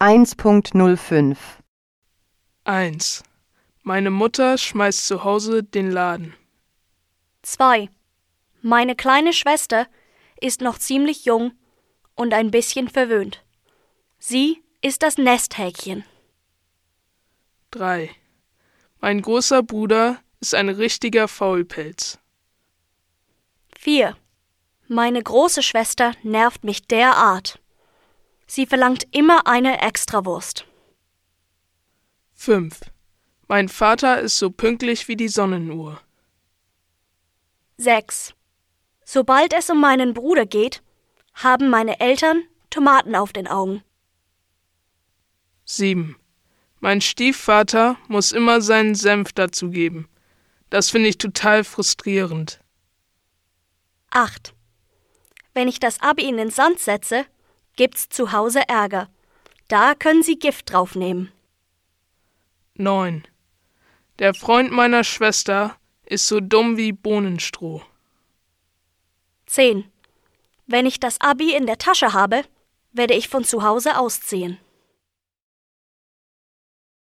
1.05 1. Meine Mutter schmeißt zu Hause den Laden. 2. Meine kleine Schwester ist noch ziemlich jung und ein bisschen verwöhnt. Sie ist das Nesthäkchen. 3. Mein großer Bruder ist ein richtiger Faulpelz. 4. Meine große Schwester nervt mich derart. Sie verlangt immer eine Extrawurst. 5. Mein Vater ist so pünktlich wie die Sonnenuhr. 6. Sobald es um meinen Bruder geht, haben meine Eltern Tomaten auf den Augen. 7. Mein Stiefvater muss immer seinen Senf dazugeben. Das finde ich total frustrierend. 8. Wenn ich das Abi in den Sand setze, gibt's zu Hause Ärger. Da können Sie Gift draufnehmen. 9. Der Freund meiner Schwester ist so dumm wie Bohnenstroh. 10. Wenn ich das Abi in der Tasche habe, werde ich von zu Hause ausziehen.